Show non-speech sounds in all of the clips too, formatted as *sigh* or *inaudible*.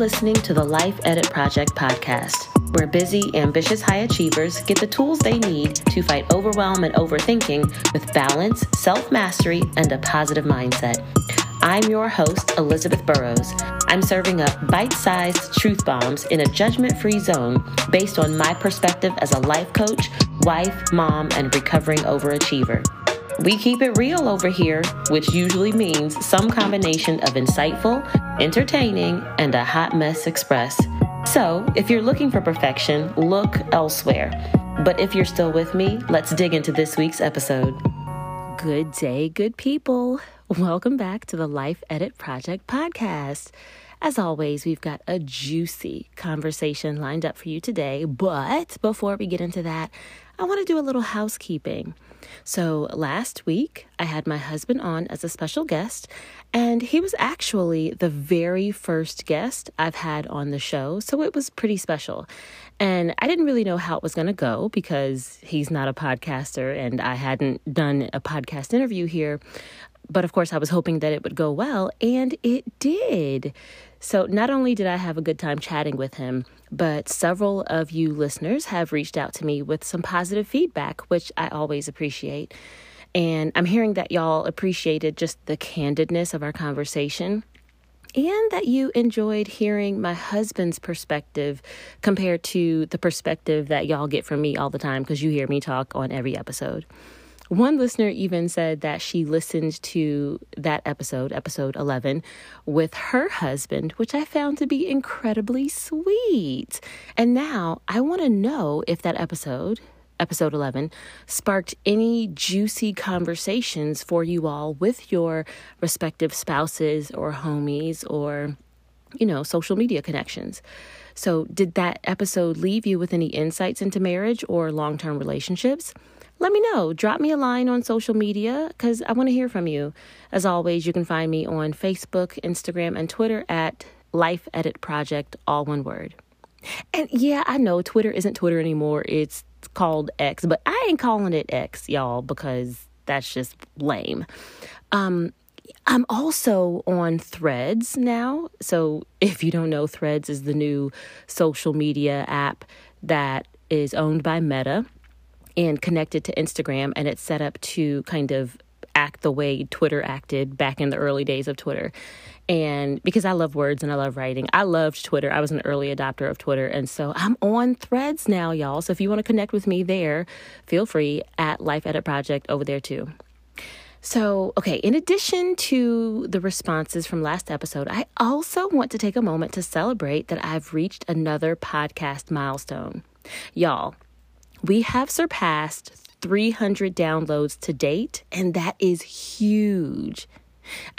listening to the Life Edit Project podcast, where busy, ambitious high achievers get the tools they need to fight overwhelm and overthinking with balance, self mastery, and a positive mindset. I'm your host, Elizabeth Burrows. I'm serving up bite sized truth bombs in a judgment free zone based on my perspective as a life coach, wife, mom, and recovering overachiever. We keep it real over here, which usually means some combination of insightful, entertaining, and a hot mess express. So, if you're looking for perfection, look elsewhere. But if you're still with me, let's dig into this week's episode. Good day, good people. Welcome back to the Life Edit Project podcast. As always, we've got a juicy conversation lined up for you today. But before we get into that, I want to do a little housekeeping. So, last week, I had my husband on as a special guest, and he was actually the very first guest I've had on the show. So, it was pretty special. And I didn't really know how it was going to go because he's not a podcaster, and I hadn't done a podcast interview here. But of course, I was hoping that it would go well, and it did. So, not only did I have a good time chatting with him, but several of you listeners have reached out to me with some positive feedback, which I always appreciate. And I'm hearing that y'all appreciated just the candidness of our conversation and that you enjoyed hearing my husband's perspective compared to the perspective that y'all get from me all the time because you hear me talk on every episode. One listener even said that she listened to that episode, episode 11, with her husband, which I found to be incredibly sweet. And now I want to know if that episode, episode 11, sparked any juicy conversations for you all with your respective spouses or homies or, you know, social media connections. So, did that episode leave you with any insights into marriage or long term relationships? Let me know. Drop me a line on social media because I want to hear from you. As always, you can find me on Facebook, Instagram, and Twitter at Life Edit Project, all one word. And yeah, I know Twitter isn't Twitter anymore. It's called X, but I ain't calling it X, y'all, because that's just lame. Um, I'm also on Threads now. So if you don't know, Threads is the new social media app that is owned by Meta and connected to Instagram, and it's set up to kind of act the way Twitter acted back in the early days of Twitter. And because I love words and I love writing, I loved Twitter. I was an early adopter of Twitter. And so I'm on threads now, y'all. So if you want to connect with me there, feel free at Life Edit Project over there too. So, okay, in addition to the responses from last episode, I also want to take a moment to celebrate that I've reached another podcast milestone. Y'all, we have surpassed 300 downloads to date, and that is huge.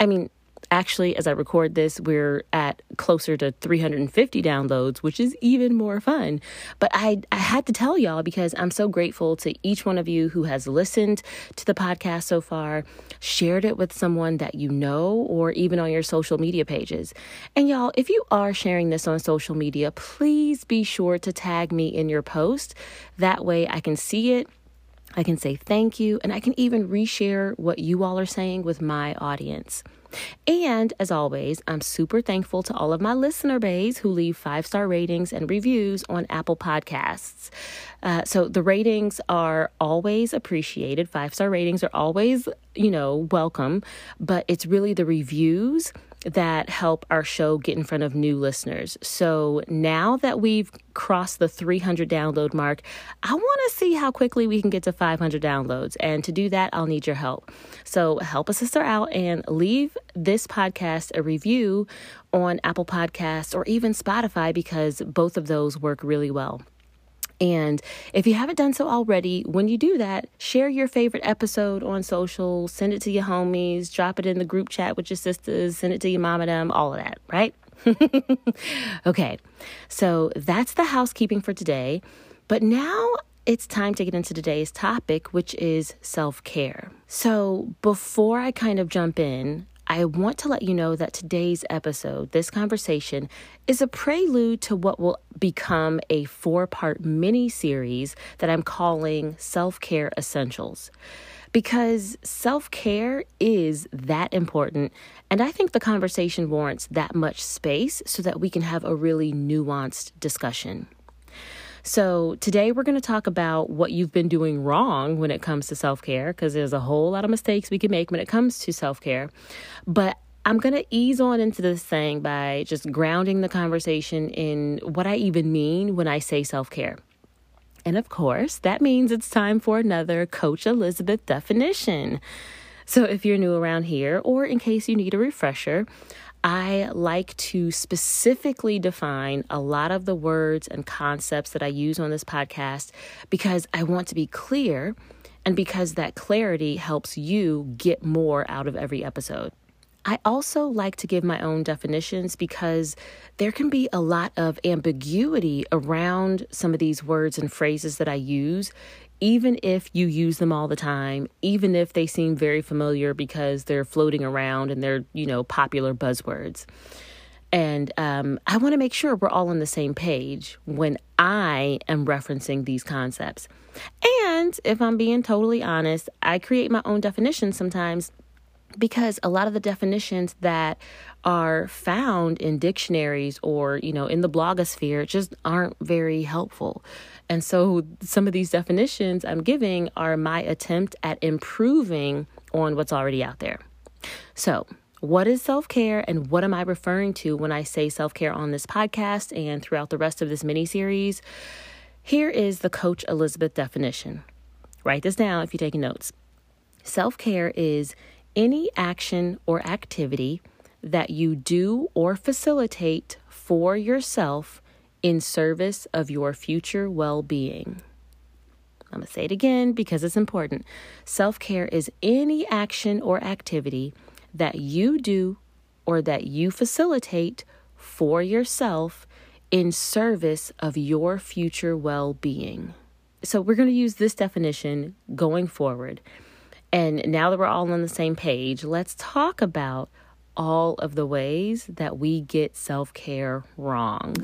I mean, actually, as I record this, we're at closer to 350 downloads, which is even more fun. But I, I had to tell y'all because I'm so grateful to each one of you who has listened to the podcast so far, shared it with someone that you know, or even on your social media pages. And y'all, if you are sharing this on social media, please be sure to tag me in your post. That way I can see it. I can say thank you, and I can even reshare what you all are saying with my audience. And as always, I'm super thankful to all of my listener bays who leave five star ratings and reviews on Apple Podcasts. Uh, so the ratings are always appreciated. Five star ratings are always, you know, welcome, but it's really the reviews that help our show get in front of new listeners. So now that we've crossed the 300 download mark, I want to see how quickly we can get to 500 downloads. And to do that, I'll need your help. So help a sister out and leave this podcast a review on Apple Podcasts or even Spotify because both of those work really well. And if you haven't done so already, when you do that, share your favorite episode on social, send it to your homies, drop it in the group chat with your sisters, send it to your mom and them, all of that, right? *laughs* okay, so that's the housekeeping for today. But now it's time to get into today's topic, which is self care. So before I kind of jump in, I want to let you know that today's episode, this conversation, is a prelude to what will become a four part mini series that I'm calling Self Care Essentials. because self care is that important. And I think the conversation warrants that much space so that we can have a really nuanced discussion. So, today we're going to talk about what you've been doing wrong when it comes to self care, because there's a whole lot of mistakes we can make when it comes to self care. But I'm going to ease on into this thing by just grounding the conversation in what I even mean when I say self care. And of course, that means it's time for another Coach Elizabeth definition. So, if you're new around here, or in case you need a refresher, I like to specifically define a lot of the words and concepts that I use on this podcast because I want to be clear and because that clarity helps you get more out of every episode. I also like to give my own definitions because there can be a lot of ambiguity around some of these words and phrases that I use, even if you use them all the time, even if they seem very familiar because they're floating around and they're, you know, popular buzzwords. And um, I want to make sure we're all on the same page when I am referencing these concepts. And if I'm being totally honest, I create my own definitions sometimes because a lot of the definitions that are found in dictionaries or you know in the blogosphere just aren't very helpful and so some of these definitions i'm giving are my attempt at improving on what's already out there so what is self care and what am I referring to when I say self care on this podcast and throughout the rest of this mini series? Here is the Coach Elizabeth definition. Write this down if you're taking notes. Self care is any action or activity that you do or facilitate for yourself in service of your future well being. I'm going to say it again because it's important. Self care is any action or activity that you do or that you facilitate for yourself in service of your future well being. So, we're going to use this definition going forward. And now that we're all on the same page, let's talk about all of the ways that we get self care wrong.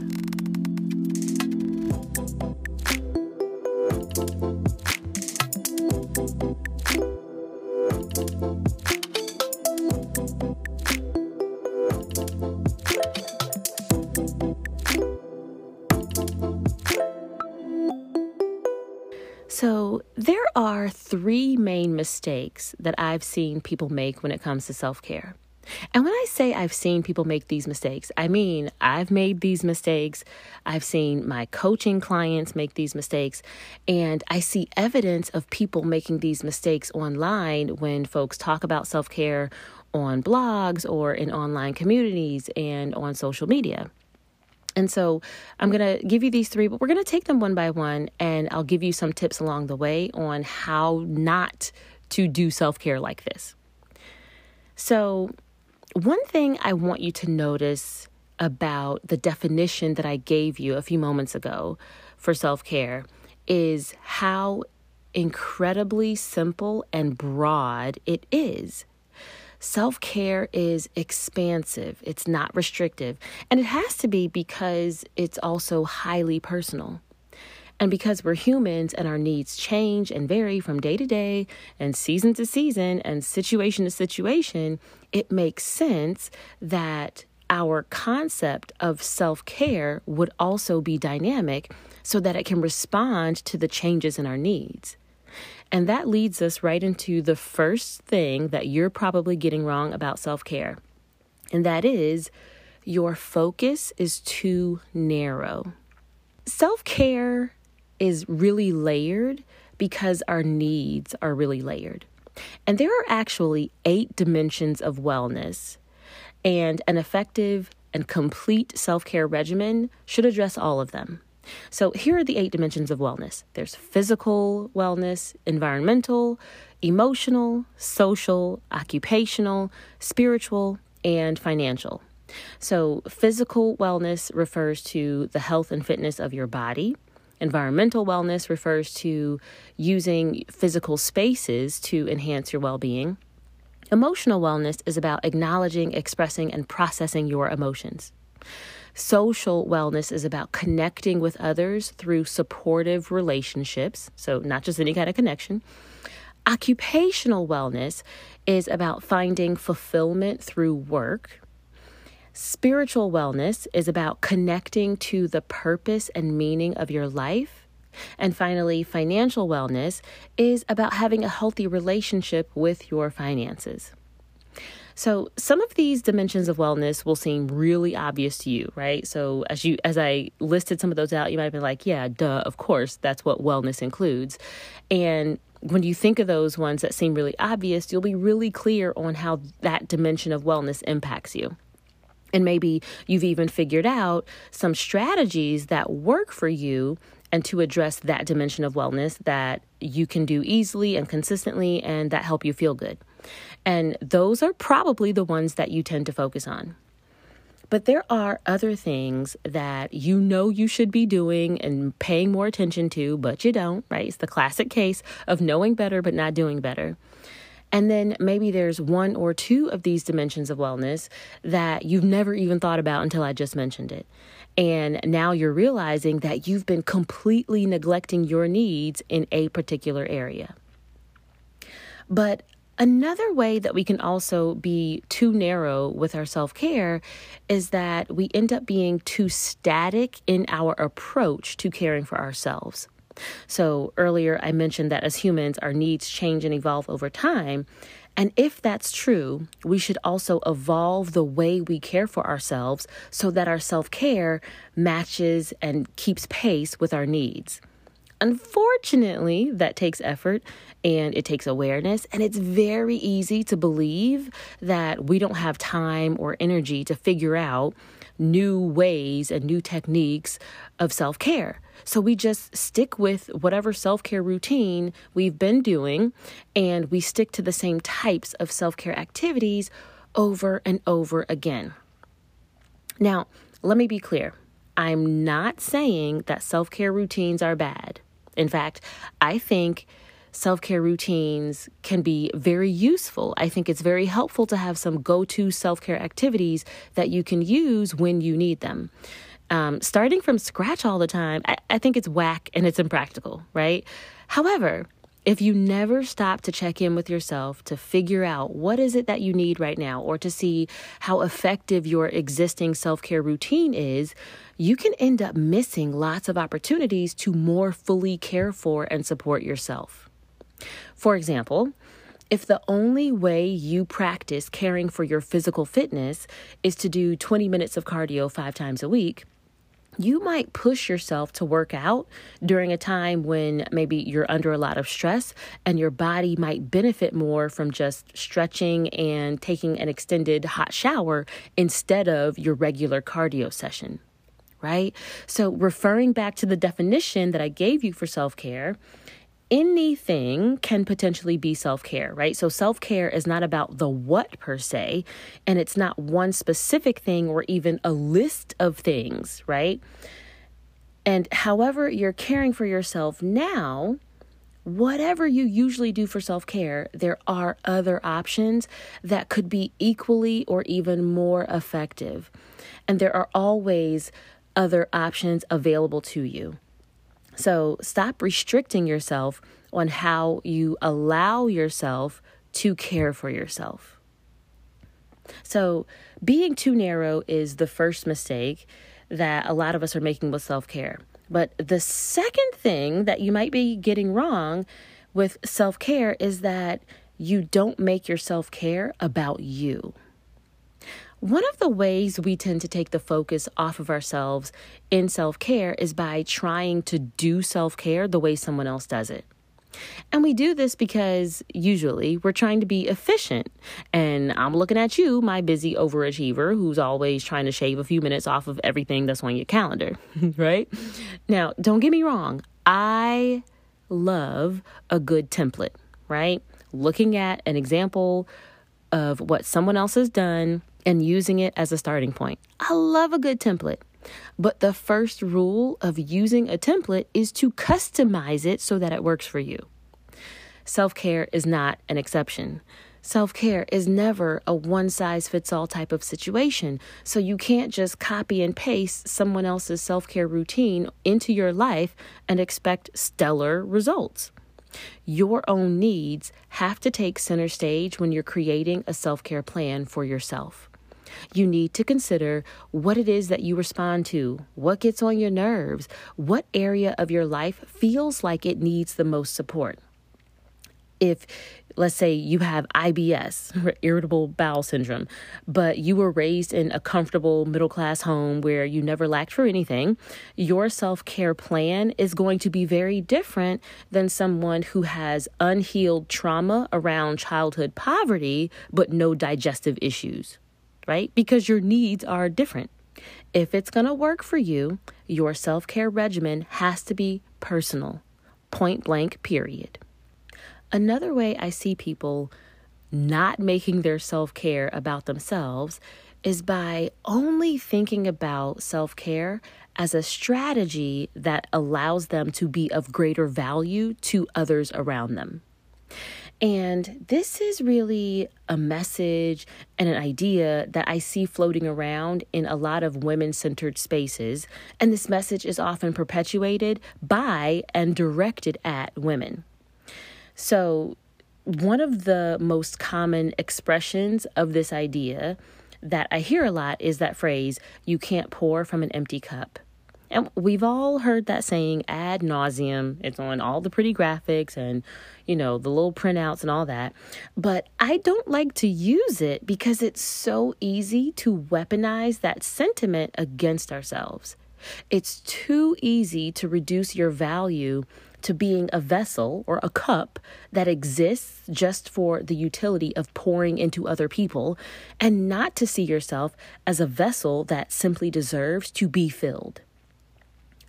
Main mistakes that I've seen people make when it comes to self care. And when I say I've seen people make these mistakes, I mean I've made these mistakes. I've seen my coaching clients make these mistakes. And I see evidence of people making these mistakes online when folks talk about self care on blogs or in online communities and on social media. And so I'm going to give you these three, but we're going to take them one by one, and I'll give you some tips along the way on how not to do self care like this. So, one thing I want you to notice about the definition that I gave you a few moments ago for self care is how incredibly simple and broad it is. Self care is expansive, it's not restrictive, and it has to be because it's also highly personal. And because we're humans and our needs change and vary from day to day and season to season and situation to situation, it makes sense that our concept of self care would also be dynamic so that it can respond to the changes in our needs. And that leads us right into the first thing that you're probably getting wrong about self care, and that is your focus is too narrow. Self care is really layered because our needs are really layered. And there are actually eight dimensions of wellness, and an effective and complete self care regimen should address all of them. So here are the eight dimensions of wellness there's physical wellness, environmental, emotional, social, occupational, spiritual, and financial. So, physical wellness refers to the health and fitness of your body. Environmental wellness refers to using physical spaces to enhance your well being. Emotional wellness is about acknowledging, expressing, and processing your emotions. Social wellness is about connecting with others through supportive relationships, so not just any kind of connection. Occupational wellness is about finding fulfillment through work. Spiritual wellness is about connecting to the purpose and meaning of your life. And finally, financial wellness is about having a healthy relationship with your finances. So, some of these dimensions of wellness will seem really obvious to you, right? So, as you as I listed some of those out, you might have been like, "Yeah, duh, of course, that's what wellness includes." And when you think of those ones that seem really obvious, you'll be really clear on how that dimension of wellness impacts you. And maybe you've even figured out some strategies that work for you and to address that dimension of wellness that you can do easily and consistently and that help you feel good. And those are probably the ones that you tend to focus on. But there are other things that you know you should be doing and paying more attention to, but you don't, right? It's the classic case of knowing better but not doing better. And then maybe there's one or two of these dimensions of wellness that you've never even thought about until I just mentioned it. And now you're realizing that you've been completely neglecting your needs in a particular area. But Another way that we can also be too narrow with our self care is that we end up being too static in our approach to caring for ourselves. So, earlier I mentioned that as humans, our needs change and evolve over time. And if that's true, we should also evolve the way we care for ourselves so that our self care matches and keeps pace with our needs. Unfortunately, that takes effort and it takes awareness, and it's very easy to believe that we don't have time or energy to figure out new ways and new techniques of self care. So we just stick with whatever self care routine we've been doing, and we stick to the same types of self care activities over and over again. Now, let me be clear I'm not saying that self care routines are bad. In fact, I think self care routines can be very useful. I think it's very helpful to have some go to self care activities that you can use when you need them. Um, starting from scratch all the time, I, I think it's whack and it's impractical, right? However, if you never stop to check in with yourself to figure out what is it that you need right now or to see how effective your existing self-care routine is, you can end up missing lots of opportunities to more fully care for and support yourself. For example, if the only way you practice caring for your physical fitness is to do 20 minutes of cardio 5 times a week, you might push yourself to work out during a time when maybe you're under a lot of stress and your body might benefit more from just stretching and taking an extended hot shower instead of your regular cardio session. Right? So, referring back to the definition that I gave you for self care, anything can potentially be self care, right? So, self care is not about the what per se, and it's not one specific thing or even a list of things, right? And however you're caring for yourself now, whatever you usually do for self care, there are other options that could be equally or even more effective. And there are always other options available to you. So stop restricting yourself on how you allow yourself to care for yourself. So, being too narrow is the first mistake that a lot of us are making with self care. But the second thing that you might be getting wrong with self care is that you don't make your self care about you. One of the ways we tend to take the focus off of ourselves in self care is by trying to do self care the way someone else does it. And we do this because usually we're trying to be efficient. And I'm looking at you, my busy overachiever, who's always trying to shave a few minutes off of everything that's on your calendar, *laughs* right? Now, don't get me wrong, I love a good template, right? Looking at an example of what someone else has done and using it as a starting point. I love a good template. But the first rule of using a template is to customize it so that it works for you. Self care is not an exception. Self care is never a one size fits all type of situation. So you can't just copy and paste someone else's self care routine into your life and expect stellar results. Your own needs have to take center stage when you're creating a self care plan for yourself. You need to consider what it is that you respond to, what gets on your nerves, what area of your life feels like it needs the most support. If let's say you have IBS, *laughs* irritable bowel syndrome, but you were raised in a comfortable middle class home where you never lacked for anything, your self care plan is going to be very different than someone who has unhealed trauma around childhood poverty but no digestive issues, right? Because your needs are different. If it's going to work for you, your self care regimen has to be personal, point blank, period. Another way I see people not making their self care about themselves is by only thinking about self care as a strategy that allows them to be of greater value to others around them. And this is really a message and an idea that I see floating around in a lot of women centered spaces. And this message is often perpetuated by and directed at women. So, one of the most common expressions of this idea that I hear a lot is that phrase, you can't pour from an empty cup. And we've all heard that saying ad nauseum. It's on all the pretty graphics and, you know, the little printouts and all that. But I don't like to use it because it's so easy to weaponize that sentiment against ourselves. It's too easy to reduce your value to being a vessel or a cup that exists just for the utility of pouring into other people, and not to see yourself as a vessel that simply deserves to be filled.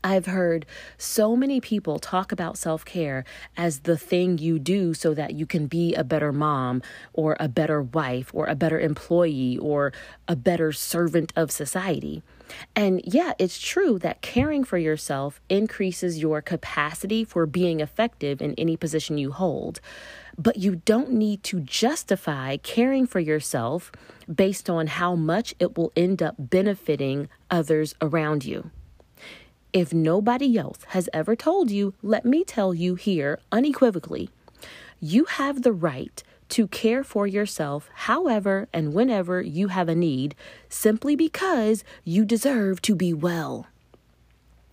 I've heard so many people talk about self care as the thing you do so that you can be a better mom or a better wife or a better employee or a better servant of society. And yeah, it's true that caring for yourself increases your capacity for being effective in any position you hold. But you don't need to justify caring for yourself based on how much it will end up benefiting others around you. If nobody else has ever told you, let me tell you here unequivocally you have the right to care for yourself however and whenever you have a need, simply because you deserve to be well.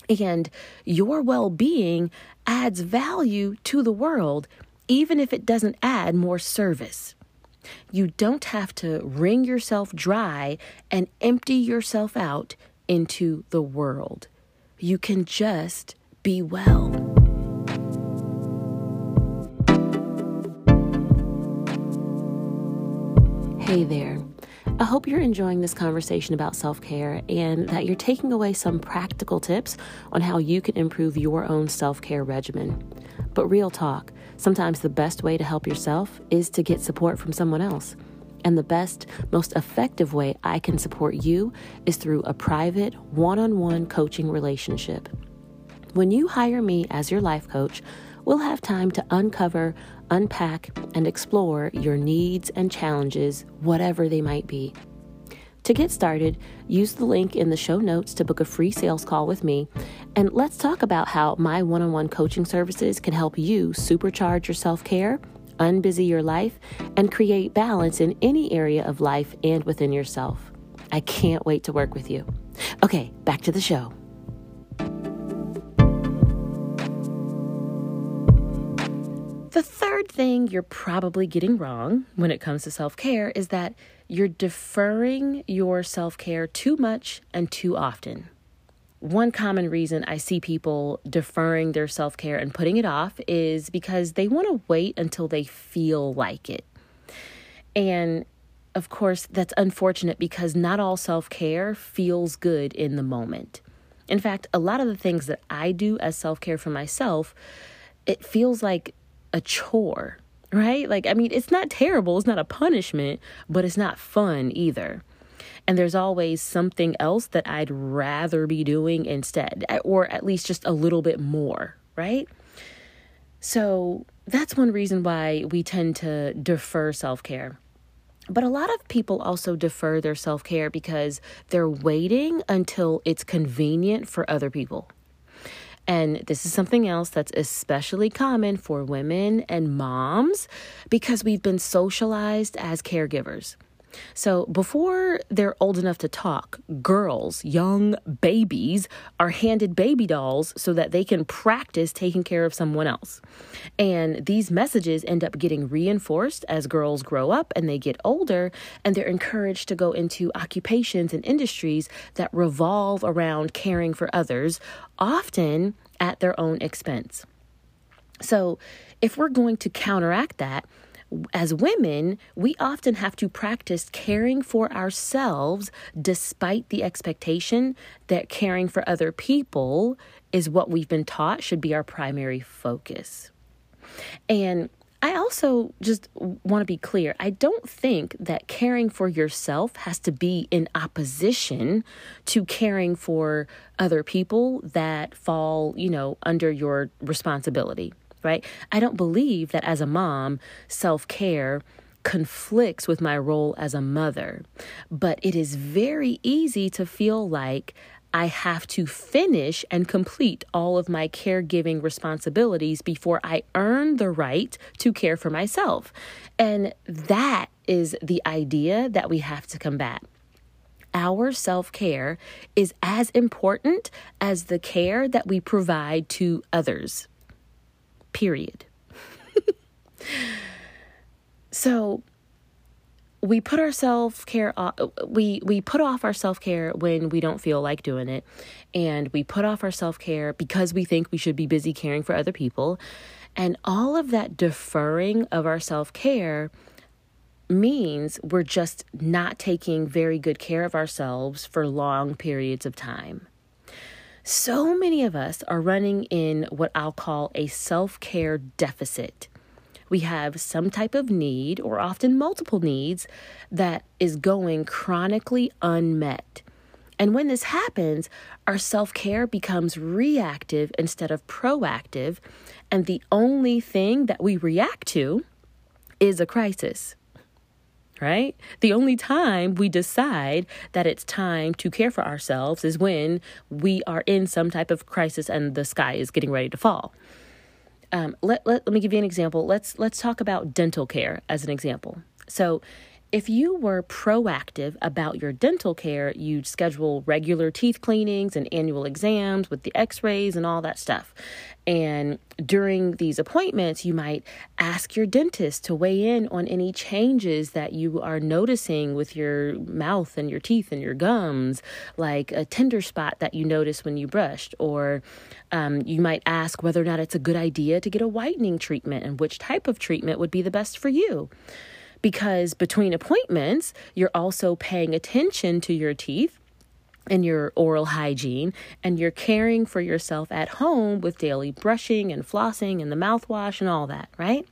And your well being adds value to the world, even if it doesn't add more service. You don't have to wring yourself dry and empty yourself out into the world. You can just be well. Hey there. I hope you're enjoying this conversation about self care and that you're taking away some practical tips on how you can improve your own self care regimen. But real talk, sometimes the best way to help yourself is to get support from someone else. And the best, most effective way I can support you is through a private, one on one coaching relationship. When you hire me as your life coach, we'll have time to uncover unpack, and explore your needs and challenges, whatever they might be. To get started, use the link in the show notes to book a free sales call with me, and let's talk about how my one on one coaching services can help you supercharge your self care, unbusy your life, and create balance in any area of life and within yourself. I can't wait to work with you. Okay, back to the show. The third thing you're probably getting wrong when it comes to self care is that you're deferring your self care too much and too often. One common reason I see people deferring their self care and putting it off is because they want to wait until they feel like it. And of course, that's unfortunate because not all self care feels good in the moment. In fact, a lot of the things that I do as self care for myself, it feels like a chore, right? Like, I mean, it's not terrible, it's not a punishment, but it's not fun either. And there's always something else that I'd rather be doing instead, or at least just a little bit more, right? So that's one reason why we tend to defer self care. But a lot of people also defer their self care because they're waiting until it's convenient for other people. And this is something else that's especially common for women and moms because we've been socialized as caregivers. So, before they're old enough to talk, girls, young babies, are handed baby dolls so that they can practice taking care of someone else. And these messages end up getting reinforced as girls grow up and they get older, and they're encouraged to go into occupations and industries that revolve around caring for others, often at their own expense. So, if we're going to counteract that, as women, we often have to practice caring for ourselves despite the expectation that caring for other people is what we've been taught should be our primary focus. And I also just want to be clear. I don't think that caring for yourself has to be in opposition to caring for other people that fall, you know, under your responsibility right? I don't believe that as a mom, self care conflicts with my role as a mother, but it is very easy to feel like I have to finish and complete all of my caregiving responsibilities before I earn the right to care for myself. And that is the idea that we have to combat. Our self care is as important as the care that we provide to others period. so we put our self-care we we put off our self-care when we don't feel like doing it. And we put off our self-care because we think we should be busy caring for other people. And all of that deferring of our self-care means we're just not taking very good care of ourselves for long periods of time so many of us are running in what I'll call a self care deficit. We have some type of need, or often multiple needs, that is going chronically unmet. And when this happens, our self care becomes reactive instead of proactive. And the only thing that we react to is a crisis right? The only time we decide that it's time to care for ourselves is when we are in some type of crisis and the sky is getting ready to fall. Um, let, let, let me give you an example. Let's let's talk about dental care as an example. So if you were proactive about your dental care, you'd schedule regular teeth cleanings and annual exams with the x rays and all that stuff. And during these appointments, you might ask your dentist to weigh in on any changes that you are noticing with your mouth and your teeth and your gums, like a tender spot that you notice when you brushed. Or um, you might ask whether or not it's a good idea to get a whitening treatment and which type of treatment would be the best for you because between appointments, you're also paying attention to your teeth and your oral hygiene, and you're caring for yourself at home with daily brushing and flossing and the mouthwash and all that, right?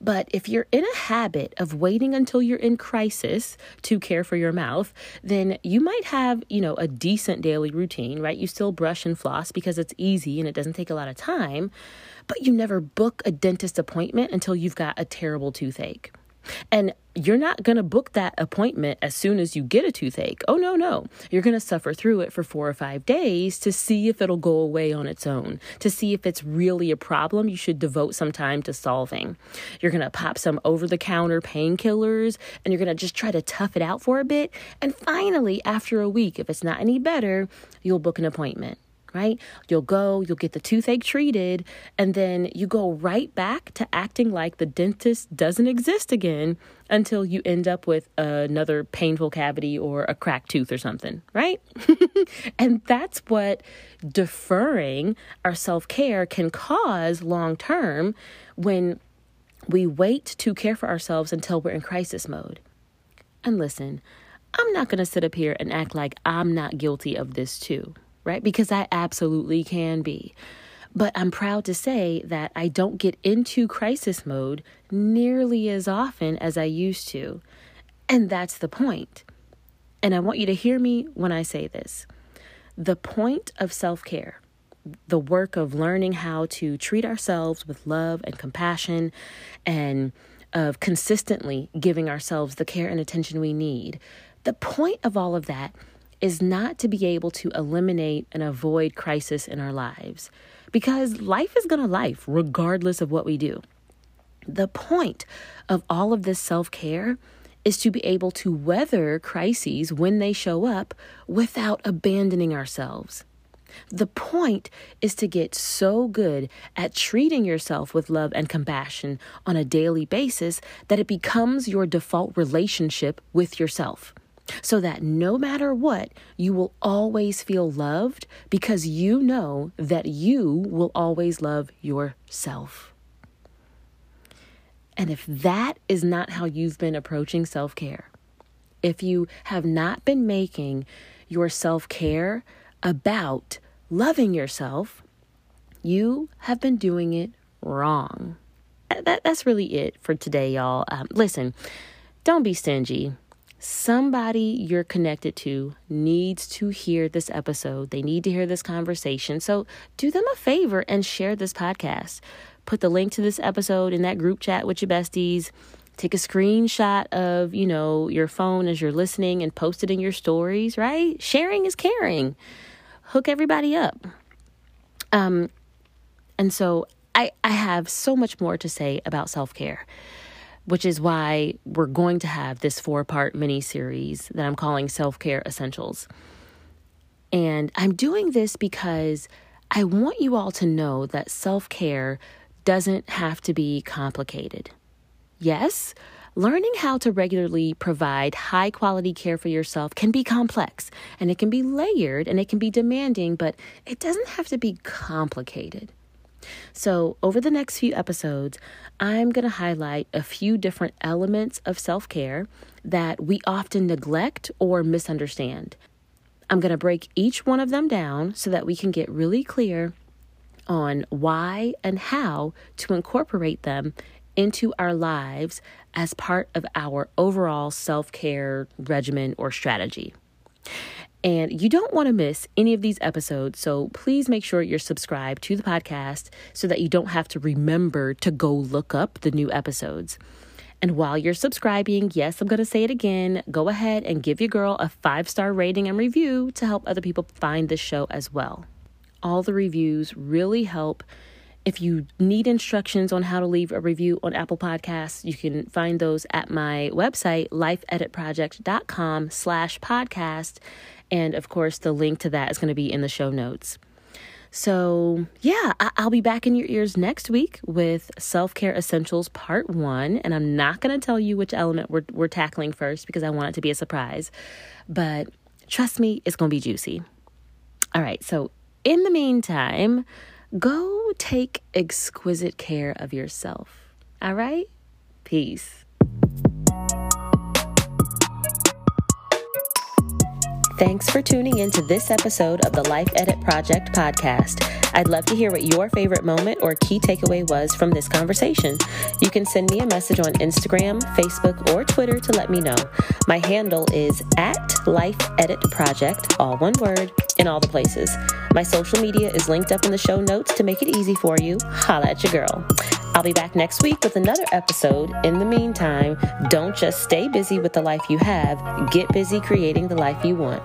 But if you're in a habit of waiting until you're in crisis to care for your mouth, then you might have, you know, a decent daily routine, right? You still brush and floss because it's easy and it doesn't take a lot of time, but you never book a dentist appointment until you've got a terrible toothache. And you're not going to book that appointment as soon as you get a toothache. Oh, no, no. You're going to suffer through it for four or five days to see if it'll go away on its own, to see if it's really a problem you should devote some time to solving. You're going to pop some over the counter painkillers and you're going to just try to tough it out for a bit. And finally, after a week, if it's not any better, you'll book an appointment right? You'll go, you'll get the toothache treated, and then you go right back to acting like the dentist doesn't exist again until you end up with another painful cavity or a cracked tooth or something, right? *laughs* and that's what deferring our self care can cause long term when we wait to care for ourselves until we're in crisis mode. And listen, I'm not going to sit up here and act like I'm not guilty of this too right? Because I absolutely can be. But I'm proud to say that I don't get into crisis mode nearly as often as I used to. And that's the point. And I want you to hear me when I say this. The point of self care, the work of learning how to treat ourselves with love and compassion, and of consistently giving ourselves the care and attention we need, the point of all of that is not to be able to eliminate and avoid crisis in our lives because life is going to life regardless of what we do. The point of all of this self care is to be able to weather crises when they show up without abandoning ourselves. The point is to get so good at treating yourself with love and compassion on a daily basis that it becomes your default relationship with yourself. So that no matter what, you will always feel loved because you know that you will always love yourself. And if that is not how you've been approaching self care, if you have not been making your self care about loving yourself, you have been doing it wrong. That, that's really it for today, y'all. Um, listen, don't be stingy. Somebody you're connected to needs to hear this episode. They need to hear this conversation. So do them a favor and share this podcast. Put the link to this episode in that group chat with your besties. Take a screenshot of, you know, your phone as you're listening and post it in your stories, right? Sharing is caring hook everybody up. Um, and so I, I have so much more to say about self care, which is why we're going to have this four part mini series that I'm calling Self Care Essentials. And I'm doing this because I want you all to know that self care doesn't have to be complicated. Yes, Learning how to regularly provide high quality care for yourself can be complex and it can be layered and it can be demanding, but it doesn't have to be complicated. So, over the next few episodes, I'm going to highlight a few different elements of self care that we often neglect or misunderstand. I'm going to break each one of them down so that we can get really clear on why and how to incorporate them into our lives as part of our overall self care regimen or strategy. And you don't want to miss any of these episodes, so please make sure you're subscribed to the podcast so that you don't have to remember to go look up the new episodes. And while you're subscribing, yes, I'm going to say it again, go ahead and give your girl a five star rating and review to help other people find this show as well. All the reviews really help if you need instructions on how to leave a review on Apple Podcasts, you can find those at my website, lifeeditproject.com slash podcast. And of course, the link to that is going to be in the show notes. So, yeah, I- will be back in your ears next week with Self Care Essentials Part 1. And I'm not going to tell you which element we're, we're tackling first because I want it to be a surprise. But trust me, it's going to be juicy. All right, so in the meantime, go take exquisite care of yourself. All right? Peace. Thanks for tuning in to this episode of the Life Edit Project podcast. I'd love to hear what your favorite moment or key takeaway was from this conversation. You can send me a message on Instagram, Facebook, or Twitter to let me know. My handle is at Life Edit Project, all one word, in all the places. My social media is linked up in the show notes to make it easy for you. Holla at your girl. I'll be back next week with another episode. In the meantime, don't just stay busy with the life you have, get busy creating the life you want.